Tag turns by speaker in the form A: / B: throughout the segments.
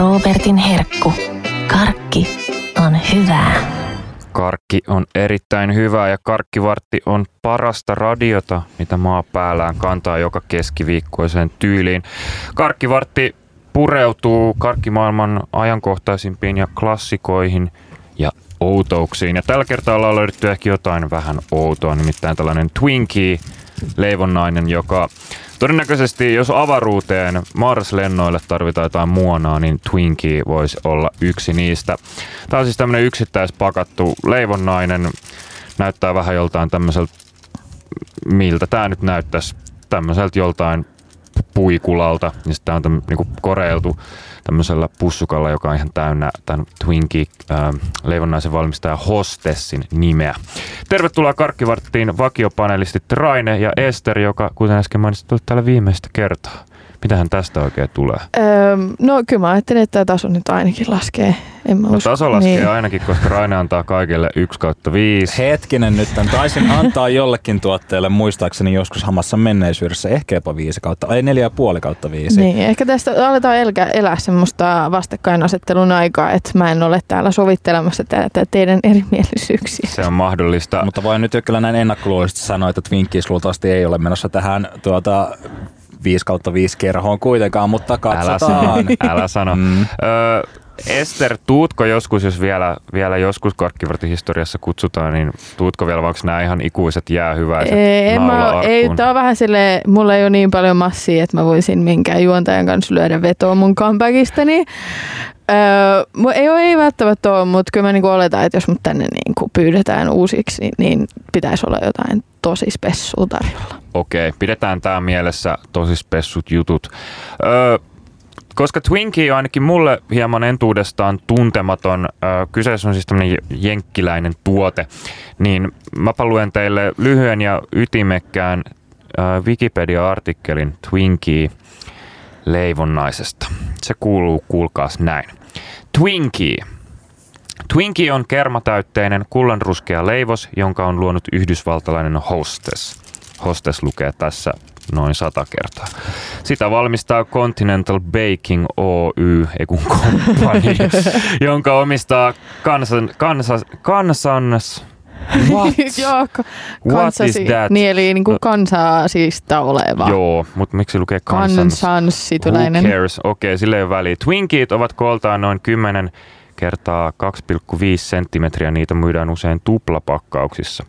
A: Robertin herkku. Karkki on hyvää.
B: Karkki on erittäin hyvää ja karkkivartti on parasta radiota, mitä maa päällään kantaa joka keskiviikkoiseen tyyliin. Karkkivartti pureutuu karkkimaailman ajankohtaisimpiin ja klassikoihin ja outouksiin. Ja tällä kertaa ollaan löydetty ehkä jotain vähän outoa, nimittäin tällainen Twinkie leivonnainen, joka todennäköisesti, jos avaruuteen Mars-lennoille tarvitaan jotain muonaa, niin Twinkie voisi olla yksi niistä. Tämä on siis tämmöinen yksittäispakattu leivonnainen, näyttää vähän joltain tämmöiseltä, miltä tämä nyt näyttäisi, tämmöiseltä joltain puikulalta, niin sitten on tämmöinen niin koreiltu tämmöisellä pussukalla, joka on ihan täynnä tämän Twinkie äh, leivonnaisen valmistaja Hostessin nimeä. Tervetuloa Karkkivarttiin vakiopanelistit Raine ja Ester, joka kuten äsken mainitsit, täällä viimeistä kertaa. Mitähän tästä oikein tulee?
C: Öö, no kyllä mä ajattelin, että tämä taso nyt ainakin laskee. En mä
B: no,
C: usko.
B: taso laskee
C: niin.
B: ainakin, koska Raine antaa kaikille 1 kautta 5.
D: Hetkinen nyt, tämän taisin antaa jollekin tuotteelle muistaakseni joskus hamassa menneisyydessä ehkä jopa 5 kautta, ei 4,5 kautta 5.
C: Niin, ehkä tästä aletaan elkä, elää semmoista vastakkainasettelun aikaa, että mä en ole täällä sovittelemassa tätä teidän erimielisyyksiä.
B: Se on mahdollista.
D: Mutta voin nyt jo kyllä näin ennakkoluullisesti sanoa, että Twinkies luultavasti ei ole menossa tähän tuota, 5 kautta 5 kerhoon kuitenkaan, mutta katsotaan.
B: Älä, älä sano. Mm. Ö, Ester, tuutko joskus, jos vielä, vielä joskus karkkivartin historiassa kutsutaan, niin tuutko vielä, vaikka nämä ihan ikuiset jäähyväiset
C: ei, mä, ei, tää on vähän silleen, mulla ei ole niin paljon massia, että mä voisin minkään juontajan kanssa lyödä vetoa mun comebackistani. Öö, ei, ei välttämättä ole, mutta kyllä mä niinku oletan, että jos mut tänne niinku pyydetään uusiksi, niin, niin pitäisi olla jotain tosi spessua tarjolla.
B: Okei, pidetään tämä mielessä, tosi spessut jutut. Öö, koska Twinkie on ainakin mulle hieman entuudestaan tuntematon, kyseessä on siis tämmöinen jenkkiläinen tuote, niin mä luen teille lyhyen ja ytimekkään Wikipedia-artikkelin Twinkie leivonnaisesta. Se kuuluu, kuulkaas näin. Twinkie. Twinkie on kermatäytteinen kullanruskea leivos, jonka on luonut yhdysvaltalainen Hostess. Hostess lukee tässä noin sata kertaa. Sitä valmistaa Continental Baking Oy, ei kun komppani, jonka omistaa kansan, kansas, kansans,
C: What? Joo,
B: What is that?
C: Niin, eli niin kuin kansaasista oleva.
B: Joo, mutta miksi lukee kansans?
C: Kansanssituläinen.
B: Who cares? Okei, okay, sille ei ole väliä. Ovat kooltaan noin 10 kertaa 2,5 senttimetriä. Niitä myydään usein tuplapakkauksissa.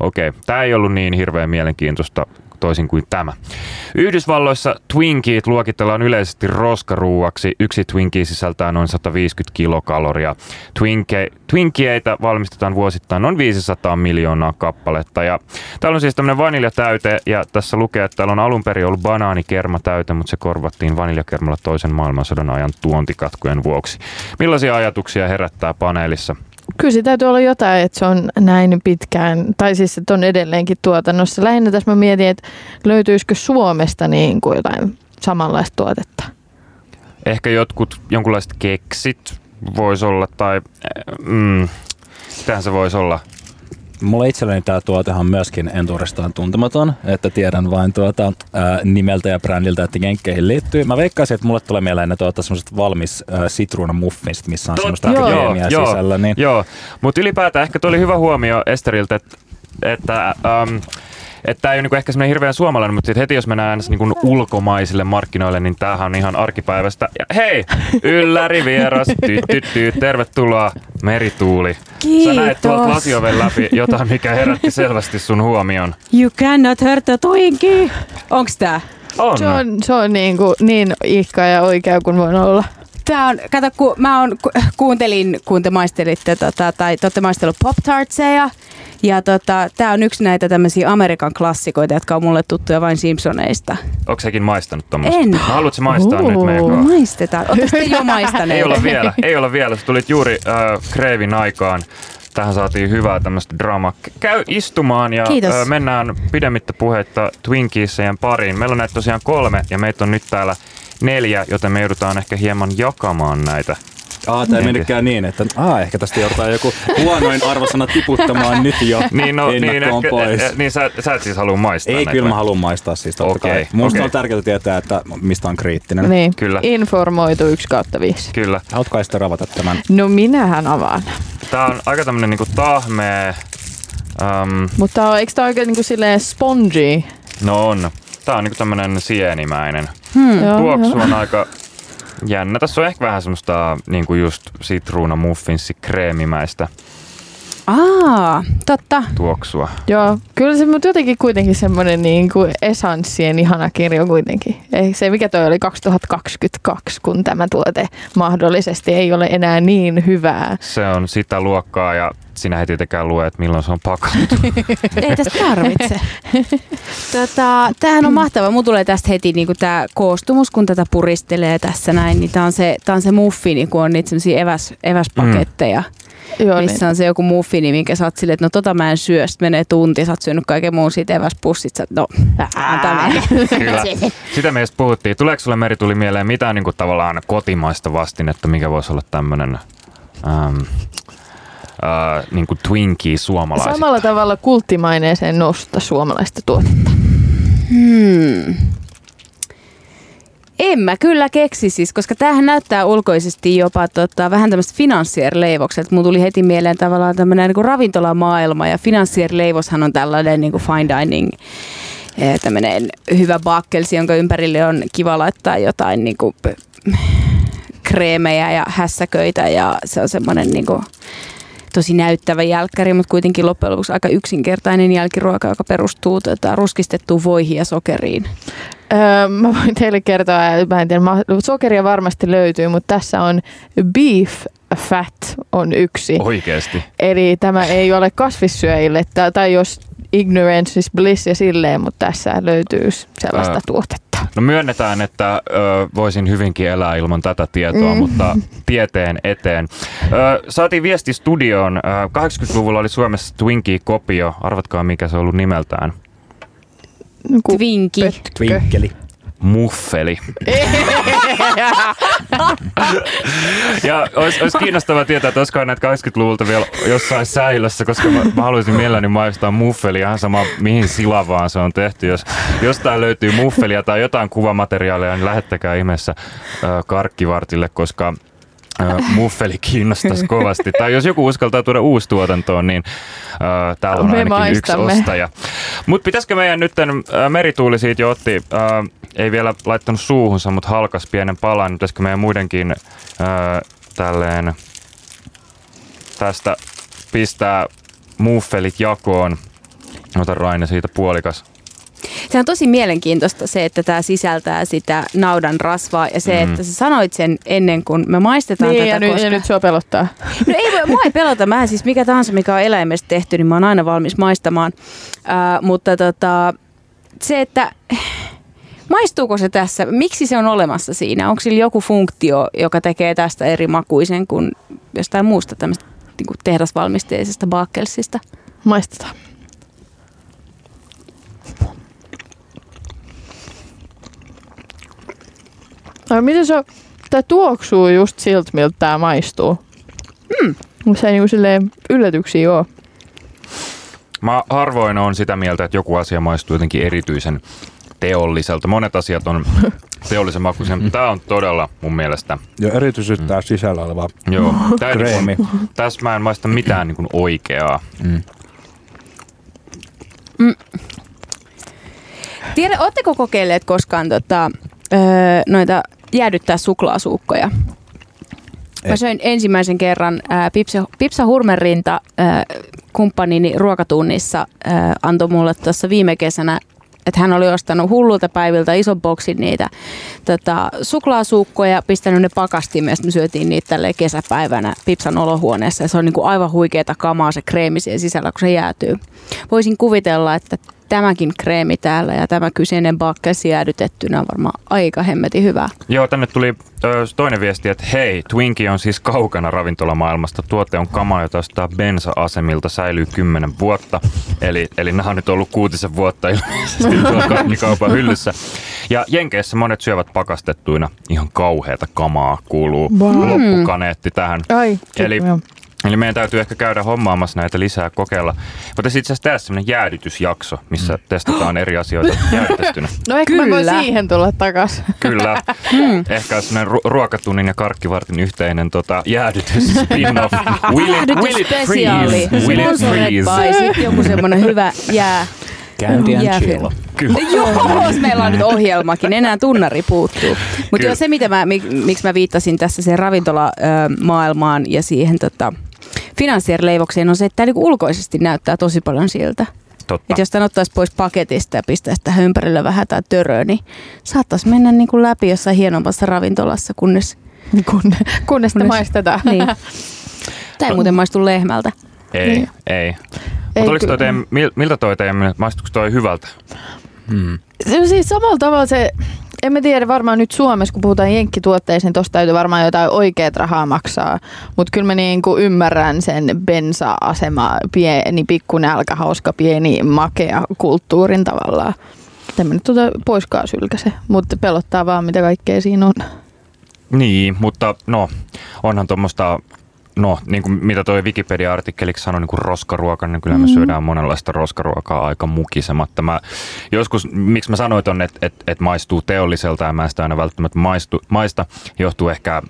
B: Okei, okay. tämä ei ollut niin hirveän mielenkiintoista toisin kuin tämä. Yhdysvalloissa Twinkiet luokitellaan yleisesti roskaruuaksi. Yksi Twinkie sisältää noin 150 kilokaloria. Twinkie, Twinkieitä valmistetaan vuosittain noin 500 miljoonaa kappaletta. Ja täällä on siis tämmöinen vaniljatäyte ja tässä lukee, että täällä on alun perin ollut banaanikermatäyte, mutta se korvattiin vaniljakermalla toisen maailmansodan ajan tuontikatkojen vuoksi. Millaisia ajatuksia herättää paneelissa?
C: Kyllä se täytyy olla jotain, että se on näin pitkään, tai siis että on edelleenkin tuotannossa. Lähinnä tässä mä mietin, että löytyisikö Suomesta niin kuin jotain samanlaista tuotetta.
B: Ehkä jotkut jonkunlaiset keksit voisi olla, tai mm, mitähän se voisi olla?
D: Mulla itselleni tämä tuotehan on myöskin entuudestaan tuntematon, että tiedän vain tuota, ää, nimeltä ja brändiltä, että jenkkeihin liittyy. Mä veikkaisin, että mulle tulee mieleen ne tuota, semmoiset valmis ää, sitruunamuffinsit, missä on semmoista joo, joo, sisällä. Niin.
B: Joo, mutta ylipäätään ehkä tuli hyvä huomio Esteriltä, että, että ähm, että tämä ei ole niinku ehkä semmoinen hirveän suomalainen, mutta heti jos mennään niinku ulkomaisille markkinoille, niin tämähän on ihan arkipäivästä. Ja hei, ylläri vieras, ty, ty, ty, tervetuloa Merituuli.
C: Kiitos.
B: Sä näet tuolta lasioven läpi jotain, mikä herätti selvästi sun huomion.
E: You cannot hurt a Twinkie. Onks tää?
B: On.
C: Se on, se on niin, kuin, niin ihka ja oikea kuin voin olla.
E: Tää on, kato, kun mä on, ku, kuuntelin, kun te maistelitte, tota, tai te olette maistellut Pop-Tartseja, ja tota, tää on yksi näitä tämmöisiä Amerikan klassikoita, jotka on mulle tuttuja vain Simpsoneista.
B: Onko sekin maistanut tuommoista?
E: En.
B: Haluatko maistaa uh, nyt meidän kanssa?
E: Maistetaan. Oletteko te jo maistaneet?
B: ei olla vielä, ei olla vielä. Sä tulit juuri äh, Kreevin aikaan. Tähän saatiin hyvää tämmöistä draamaa. Käy istumaan ja
E: Kiitos.
B: Ö, mennään pidemmittä puhetta Twinkiesien pariin. Meillä on näitä tosiaan kolme ja meitä on nyt täällä neljä, joten me joudutaan ehkä hieman jakamaan näitä
D: Aa, tämä ei mennytkään niin, että aa, ehkä tästä joudutaan joku huonoin arvosana tiputtamaan nyt jo
B: Niin, no, niin, ehkä,
D: pois.
B: eh, niin sä, sä et siis halua maistaa
D: Ei,
B: näitä
D: kyllä
B: vai?
D: mä haluan maistaa siis totta
B: Okei,
D: kai. Musta
B: okei.
D: on tärkeää tietää, että mistä on kriittinen.
C: Niin.
B: Kyllä.
C: Informoitu 1 kautta 5.
B: Kyllä.
D: Haluatko sitten ravata tämän?
C: No minähän avaan.
B: Tää on aika tämmönen niinku tahmea. Um,
C: Mutta eikö tämä oikein niinku silleen spongy?
B: no on. Tää on niinku tämmönen sienimäinen.
E: Hmm.
B: Tuoksu on aika jännä. Tässä on ehkä vähän semmoista niinku just sitruuna muffinssi kreemimäistä
E: Aa, totta.
B: tuoksua.
C: Joo, kyllä se mutta jotenkin kuitenkin semmoinen niin kuin esanssien ihana kirjo kuitenkin. Ei se mikä toi oli 2022, kun tämä tuote mahdollisesti ei ole enää niin hyvää.
B: Se on sitä luokkaa ja sinä ei tietenkään lue, että milloin se on pakattu.
E: Ei tästä tarvitse. tota, tämähän on mahtava. Mun tulee tästä heti niinku tämä koostumus, kun tätä puristelee tässä näin. Niin tämä on se, tää on se muffini, kun on niitä eväs, eväspaketteja.
C: Joo,
E: missä on se joku muffini, minkä sä oot silleen, että no tota mä en syö. Sitten menee tunti, sä oot syönyt kaiken muun siitä eväspussit. Sä, oot, no, antaa.
B: Kyllä. Sitä meistä puhuttiin. Tuleeko sulle Meri tuli mieleen mitään niin kuin tavallaan kotimaista vastinetta, mikä voisi olla tämmöinen ähm, äh, niin kuin Twinkie suomalaisista?
C: Samalla tavalla kulttimaineeseen nosta suomalaista tuotetta.
E: Hmm. En mä kyllä keksi siis, koska tämähän näyttää ulkoisesti jopa tota, vähän tämmöistä finanssierleivokselta. Mulla tuli heti mieleen tavallaan tämmöinen niin ravintolamaailma ja finanssierleivoshan on tällainen niin kuin fine dining eh, tämmöinen hyvä bakkelsi, jonka ympärille on kiva laittaa jotain niin kuin, kreemejä ja hässäköitä ja se on semmoinen niin kuin, tosi näyttävä jälkkäri, mutta kuitenkin loppujen lopuksi aika yksinkertainen jälkiruoka, joka perustuu tota, ruskistettuun voihin ja sokeriin.
C: Öö, mä voin teille kertoa, mä en tiedä, sokeria varmasti löytyy, mutta tässä on beef fat on yksi.
B: Oikeesti.
C: Eli tämä ei ole kasvissyöjille, tai, tai jos ignorance is bliss ja silleen, mutta tässä löytyy sellaista
B: Ää.
C: tuotetta.
B: No myönnetään, että ö, voisin hyvinkin elää ilman tätä tietoa,
C: Mm.
B: mutta tieteen eteen. Ö, saatiin viesti studioon. Ö, 80-luvulla oli Suomessa Twinkie-kopio. Arvatkaa, mikä se on ollut nimeltään.
C: Ku-
E: Twinki.
C: pötkö.
D: Twinkkeli.
B: Muffeli. ja olisi, olisi kiinnostavaa tietää, että olisiko näitä 80-luvulta vielä jossain säilössä, koska mä, mä haluaisin mielelläni maistaa muffelia ihan sama mihin silavaan se on tehty. Jos jostain löytyy muffelia tai jotain kuvamateriaalia, niin lähettäkää ihmeessä äh, karkkivartille, koska äh, muffeli kiinnostaisi kovasti. Tai jos joku uskaltaa tuoda uusi tuotantoon, niin äh, täällä on
C: Me
B: ainakin
C: maistamme.
B: yksi ostaja. Mutta pitäisikö meidän nyt, äh, Merituuli siitä jo otti, äh, ei vielä laittanut suuhunsa, mutta halkas pienen palan, pitäisikö meidän muidenkin äh, tälleen tästä pistää muffelit jakoon. Ota Raine siitä puolikas.
E: Se on tosi mielenkiintoista se, että tämä sisältää sitä naudan rasvaa ja se,
B: Mm.
E: että sä sanoit sen ennen kuin me maistetaan
C: Niin,
E: tätä.
C: ja nyt,
E: koska...
C: ja nyt sua pelottaa.
E: No ei, voi- mua ei pelota. Mä siis mikä tahansa, mikä on eläimestä tehty, niin mä oon aina valmis maistamaan. Ää, mutta tota, se, että maistuuko se tässä? Miksi se on olemassa siinä? Onko sillä joku funktio, joka tekee tästä eri makuisen kuin jostain muusta tämmöistä niin kuin tehdasvalmisteisesta bakkelsista?
C: Maistetaan. Ai miten se on? Tää tuoksuu just siltä, miltä tää maistuu. Mm. Se ei niinku silleen yllätyksiä oo.
B: Mä harvoin on sitä mieltä, että joku asia maistuu jotenkin erityisen teolliselta. Monet asiat on teollisen makuisia, mutta tämä on todella mun mielestä.
D: Jo erityisesti tämä sisällä oleva
B: Joo, tää ei
D: kreemi.
B: niinku, tässä mä en maista mitään niin oikeaa.
D: Mm.
E: Tiedä, ootteko kokeilleet koskaan tota, öö, noita jäädyttää suklaasuukkoja? Mä söin ensimmäisen kerran ää, Pipsa, Pipsa Hurmerinta ää, kumppanini ruokatunnissa ää, antoi mulle tuossa viime kesänä, että hän oli ostanut hullulta päiviltä ison boksin niitä tota, suklaasuukkoja, pistänyt ne pakastimeen ja sitten me syötiin niitä tälleen kesäpäivänä Pipsan olohuoneessa ja se on niinku aivan huikeeta kamaa se kreemi siellä sisällä, kun se jäätyy. Voisin kuvitella, että tämäkin kreemi täällä ja tämä kyseinen bakkesi jäädytettynä on varmaan aika hemmetin hyvä.
B: Joo, tänne tuli ö, toinen viesti, että hei, Twinkie on siis kaukana ravintolamaailmasta. Tuote on kama, jota ostaa bensa-asemilta, säilyy 10 vuotta. Eli, eli nämä on nyt ollut kuutisen vuotta ilmeisesti tuolla kaupan hyllyssä. Ja Jenkeissä monet syövät pakastettuina. Ihan kauheata kamaa kuuluu
C: Wow.
B: loppukaneetti tähän.
C: Ai,
B: Eli-. Eli meidän täytyy ehkä käydä hommaamassa näitä lisää kokeilla. Mutta itse asiassa tehdä sellainen jäädytysjakso, missä testataan eri asioita jäädytettynä.
C: No ehkä mä voin
E: Kyllä.
C: siihen tulla takas.
B: Kyllä. Ehkä sellainen ru- ruokatunnin ja karkkivartin yhteinen tota, jäädytys spin-off. Will it, will it freeze? Will it freeze?
E: sitten joku semmoinen hyvä jää.
D: And
E: Jääfilm.
D: chill.
B: Kyllä.
E: Joo, meillä on nyt ohjelmakin, enää tunnari puuttuu. Mutta
B: Kyllä.
E: se mitä mä, mik- miksi mä viittasin tässä siihen ravintolamaailmaan ja siihen tota, finanssierleivokseen on se, että tämä niinku ulkoisesti näyttää tosi paljon siltä.
B: Totta.
E: Että jos tämän ottaisi pois paketista ja pistäisi tähän ympärille vähän tai töröä, niin saattaisi mennä niinku läpi jossain hienommassa ravintolassa, kunnes...
C: Kunne, kunnes te
E: Kunnes-
C: maistetaan.
E: Niin. Tämä ei muuten maistu lehmältä.
B: Ei,
C: Niin.
B: ei.
C: Ei
B: Mutta oliko toi teidän, mil- miltä toi teidän, maistuiko toi hyvältä?
D: Hmm.
C: Se on siis samalla tavalla se, en mä tiedä varmaan nyt Suomessa, kun puhutaan jenkkituotteista, niin tosta täytyy varmaan jotain oikeat rahaa maksaa. Mutta kyllä mä niinku ymmärrän sen bensa-asema, pieni, pikku nälkä, hauska, pieni, makea kulttuurin tavallaan. En mä nyt tuota poiskaan sylkäse, mutta pelottaa vaan mitä kaikkea siinä on.
B: Niin, mutta no, onhan tuommoista, no niin kuin mitä toi Wikipedia-artikkeliksi sanoi, niin kuin roskaruoka, niin kyllä me syödään monenlaista roskaruokaa aika mukisematta. Mä, joskus, miksi mä sanoin ton, että et, et maistuu teolliselta ja mä en sitä aina välttämättä maistu, maista, johtuu ehkä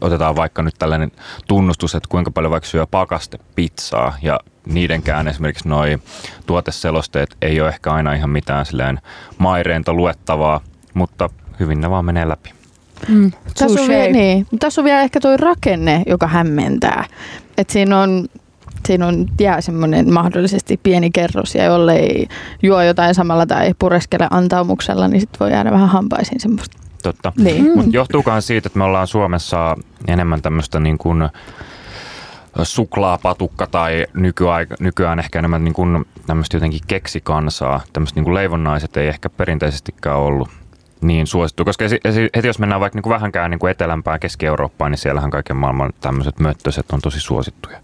B: otetaan vaikka nyt tällainen tunnustus, että kuinka paljon vaikka syö pakaste pizzaa ja niidenkään esimerkiksi noi tuoteselosteet ei ole ehkä aina ihan mitään silleen maireinta luettavaa, mutta hyvin ne vaan menee läpi.
E: Mm.
C: Tässä on, vielä, niin, mutta tässä on vielä ehkä tuo rakenne, joka hämmentää. Et siinä on siinä on jää semmoinen mahdollisesti pieni kerros ja jollei juo jotain samalla tai pureskele antaumuksella, niin sit voi jäädä vähän hampaisiin semmoista.
B: Totta.
C: Niin.
B: Mm. Mutta johtuukohan siitä, että me ollaan Suomessa enemmän tämmöistä niin kuin suklaapatukka tai nykyaika, nykyään ehkä enemmän niin kuin tämmöistä jotenkin keksikansaa. Tämmöistä niin kuin leivonnaiset ei ehkä perinteisestikään ollut niin suosittu. Koska esi- esi- heti jos mennään vaikka niin kuin vähänkään niin kuin etelämpään Keski-Eurooppaan, niin siellähän kaiken maailman tämmöiset möttöset on tosi suosittuja.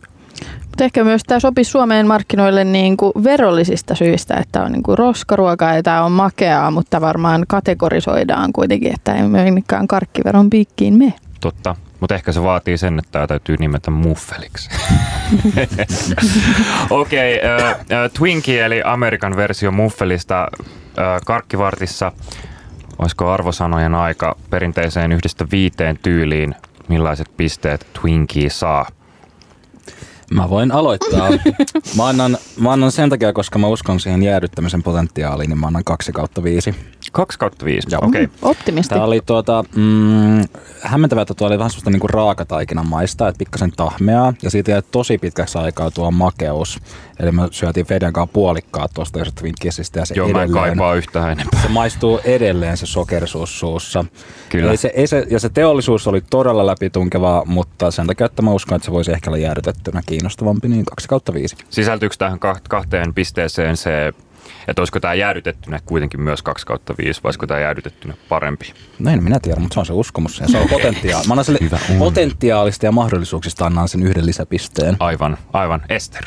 C: Mutta ehkä myös tämä sopisi Suomeen markkinoille niin kuin verollisista syistä, että on niin kuin roskaruokaa ja tämä on makeaa, mutta varmaan kategorisoidaan kuitenkin, että ei minnekään karkkiveron piikkiin me.
B: Totta. Mutta ehkä se vaatii sen, että tämä täytyy nimetä muffeliksi. Okei, okay, äh, äh, Twinkie eli Amerikan versio muffelista äh, karkkivartissa. Olisiko arvosanojen aika perinteiseen yhdestä viiteen tyyliin? Millaiset pisteet Twinkie saa?
D: Mä voin aloittaa. Mä annan, mä annan sen takia, koska mä uskon siihen jäädyttämisen potentiaaliin, niin mä annan 2 kautta 5.
B: 2 kautta 5.
D: Joo.
B: Okei. Okay.
C: Optimisti.
D: Tämä oli tuota, mm, hämmentävää, että tuo oli vähän sellaista niinku raakataikinan maista, että pikkasen tahmeaa ja siitä jäi tosi pitkäksi aikaa tuo makeus. Eli me syötiin Feden kanssa puolikkaat tuosta jostain Twinkissistä ja se
B: Joo, mä en
D: edelleen,
B: kaipaa yhtään enempää.
D: se maistuu edelleen se sokerisuus suussa.
B: Kyllä.
D: Ei se, ei se, ja se teollisuus oli todella läpitunkevaa, mutta sen takia, että mä uskon, että se voisi ehkä olla jäädytettynä kiinnostavampi, niin 2 kautta 5.
B: Sisältyykö tähän kah- kahteen pisteeseen se, että olisiko tämä jäädytettynä kuitenkin myös 2 kautta 5, vai olisiko tämä jäädytettynä parempi?
D: No en minä tiedä, mutta se on se uskomus ja se on potentiaali. Mä annan sille potentiaalista ja mahdollisuuksista annan sen yhden lisäpisteen.
B: Aivan, aivan. Ester.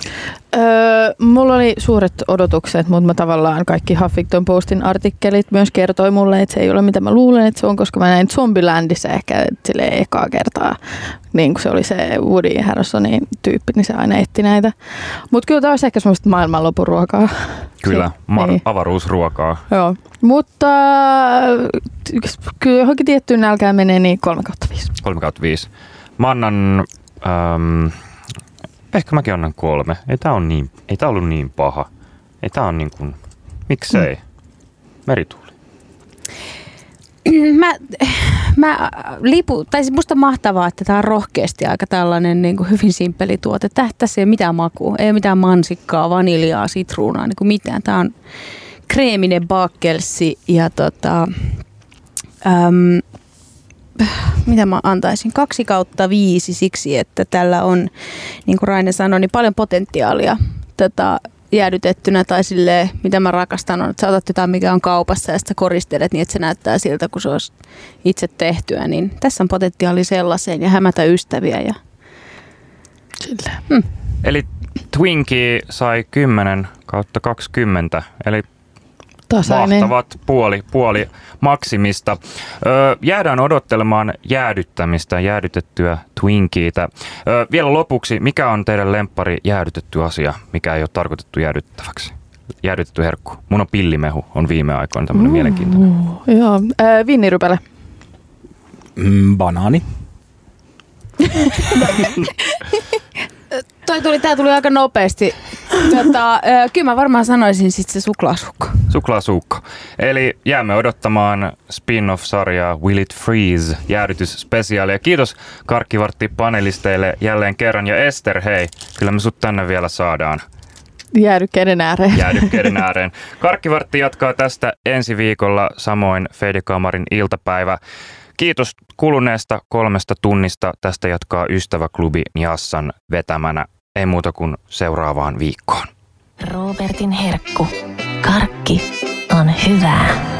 C: Öö, mulla oli suuret odotukset, mutta mä tavallaan kaikki Huffington Postin artikkelit myös kertoi mulle, että se ei ole mitä mä luulen, että se on, koska mä näin Zombielandissa ehkä silleen ekaa kertaa, niin kuin se oli se Woody Harrisonin tyyppi, niin se aina etti näitä. Mutta kyllä tämä olisi ehkä semmoista maailmanlopun ruokaa.
B: Kyllä, ma-
C: niin.
B: avaruusruokaa.
C: Joo, mutta äh, kyllä johonkin tiettyyn nälkään menee niin 3 kautta 5.
B: 3 kautta 5. Mä annan, ähm, ehkä mäkin annan kolme. Ei tää, on niin, ei tää ollut niin paha. Ei tää on niin kuin, miksei?
C: Mm.
B: Merituuli.
E: Mä, mä lipu, tai siis musta mahtavaa, että tämä on rohkeasti aika tällainen niin kuin hyvin simppeli tuote. Tä- Tässä ei ole mitään makua, ei ole mitään mansikkaa, vaniljaa, sitruunaa, niin kuin mitään. Tämä on kreeminen bakkelsi ja tota, äm, mitä mä antaisin? Kaksi kautta viisi siksi, että tällä on, niin kuin Raine sanoi, niin paljon potentiaalia tota, jäädytettynä tai sille mitä mä rakastan on, että sä otat jotain, mikä on kaupassa ja sitten koristelet niin, että se näyttää siltä, kun se olisi itse tehtyä. Niin tässä on potentiaali sellaiseen ja hämätä ystäviä. Ja...
C: Sille.
E: Hmm.
B: Eli Twinkie sai 10 kautta 20, eli
C: Tasainen.
B: mahtavat puoli, puoli maksimista. Öö, jäädään odottelemaan jäädyttämistä, jäädytettyä Twinkiitä. Öö, vielä lopuksi, mikä on teidän lemppari jäädytetty asia, mikä ei ole tarkoitettu jäädyttäväksi? Jäädytetty herkku. Mun on pillimehu, on viime aikoina tämmöinen mm. mielenkiintoinen.
C: Joo. Äh, Vinnirypäle.
D: Mm, banaani.
E: Toi tuli, tää tuli aika nopeasti. Tota, kyllä mä varmaan sanoisin sit se suklaasukko.
B: Suklaasuukko. Eli jäämme odottamaan spin-off-sarjaa Will It Freeze jäädytysspesiaalia. Kiitos Karkkivartti panelisteille jälleen kerran. Ja Ester, hei, kyllä me sut tänne vielä saadaan
C: Jäädykkeiden ääreen.
B: jäädykkeiden ääreen. Karkkivartti jatkaa tästä ensi viikolla, samoin Feidekamarin iltapäivä. Kiitos kuluneesta kolmesta tunnista. Tästä jatkaa Ystäväklubi Jassan vetämänä. Ei muuta kuin seuraavaan viikkoon.
A: Robertin herkku. Karkki on hyvää.